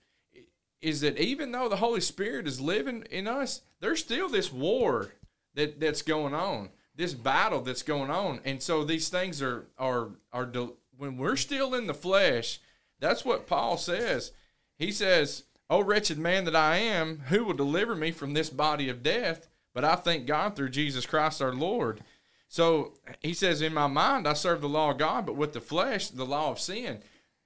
is that even though the Holy Spirit is living in us, there's still this war that that's going on, this battle that's going on, and so these things are are are when we're still in the flesh. That's what Paul says. He says, "O wretched man that I am, who will deliver me from this body of death?" But I thank God through Jesus Christ our Lord. So he says, "In my mind, I serve the law of God, but with the flesh, the law of sin."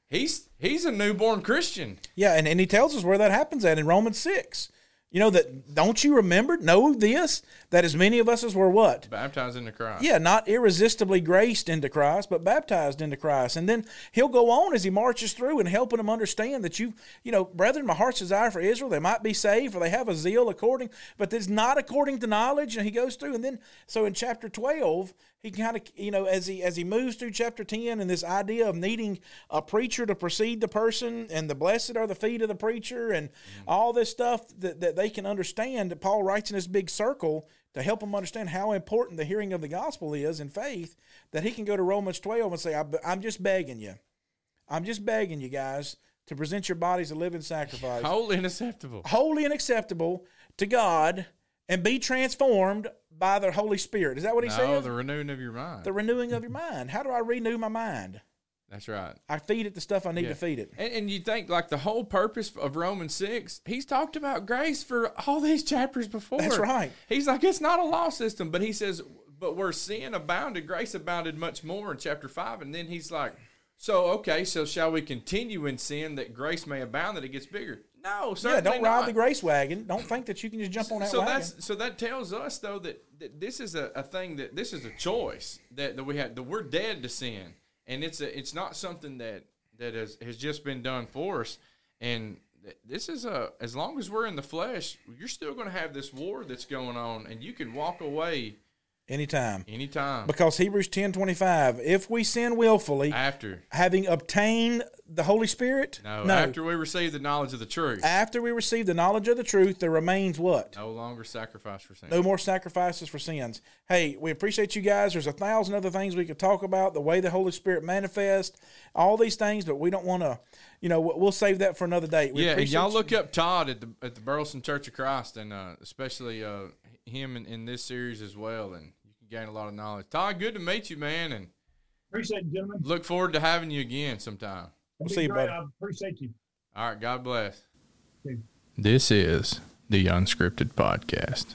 He's he's a newborn Christian. yeah, and, and he tells us where that happens at in Romans six. You know that don't you remember? Know this that as many of us as were what baptized into Christ. Yeah, not irresistibly graced into Christ, but baptized into Christ. And then he'll go on as he marches through and helping them understand that you, you know, brethren, my heart's desire for Israel, they might be saved, for they have a zeal according, but it's not according to knowledge. And he goes through, and then so in chapter twelve, he kind of you know as he as he moves through chapter 10 and this idea of needing a preacher to precede the person and the blessed are the feet of the preacher and mm-hmm. all this stuff that, that they can understand that paul writes in this big circle to help them understand how important the hearing of the gospel is in faith that he can go to romans 12 and say "I- i'm just begging you. I'm just begging you guys to present your bodies a living sacrifice. Holy and acceptable. holy and acceptable to god and be transformed by the holy spirit is that what he No, says the renewing of your mind. the renewing of your mind. How do I renew my mind? That's right. I feed it the stuff I need Yeah. to feed it. And, and you think like the whole purpose of Romans six, he's talked about grace for all these chapters before. That's right. He's like it's not a law system, but he says, but where sin abounded, grace abounded much more in chapter five. And then he's like, so okay, so shall we continue in sin that grace may abound that it gets bigger? No, Yeah, don't ride not. the grace wagon. Don't think that you can just jump on that so wagon. that's so that tells us though that, that this is a, a thing that this is a choice that, that we have that we're dead to sin and it's a it's not something that that has, has just been done for us and this is a as long as we're in the flesh you're still going to have this war that's going on and you can walk away Anytime. anytime Because Hebrews ten twenty five, if we sin willfully, after having obtained the Holy Spirit, no, after we receive the knowledge of the truth after we receive the knowledge of the truth, there remains what? no longer sacrifice for sins. No more sacrifices for sins. Hey, we appreciate you guys. There's a thousand other things we could talk about, the way the Holy Spirit manifests, all these things, but we don't want to, you know, we'll save that for another day. We yeah, and y'all you. look up Todd at the at the Burleson Church of Christ, and uh, especially uh, him in, in this series as well, and you gain a lot of knowledge. Todd, good to meet you, man, and Appreciate it, gentlemen. look forward to having you again sometime. We'll Be see you, great. buddy. I appreciate you. All right, God bless. This is the Unscripted Podcast.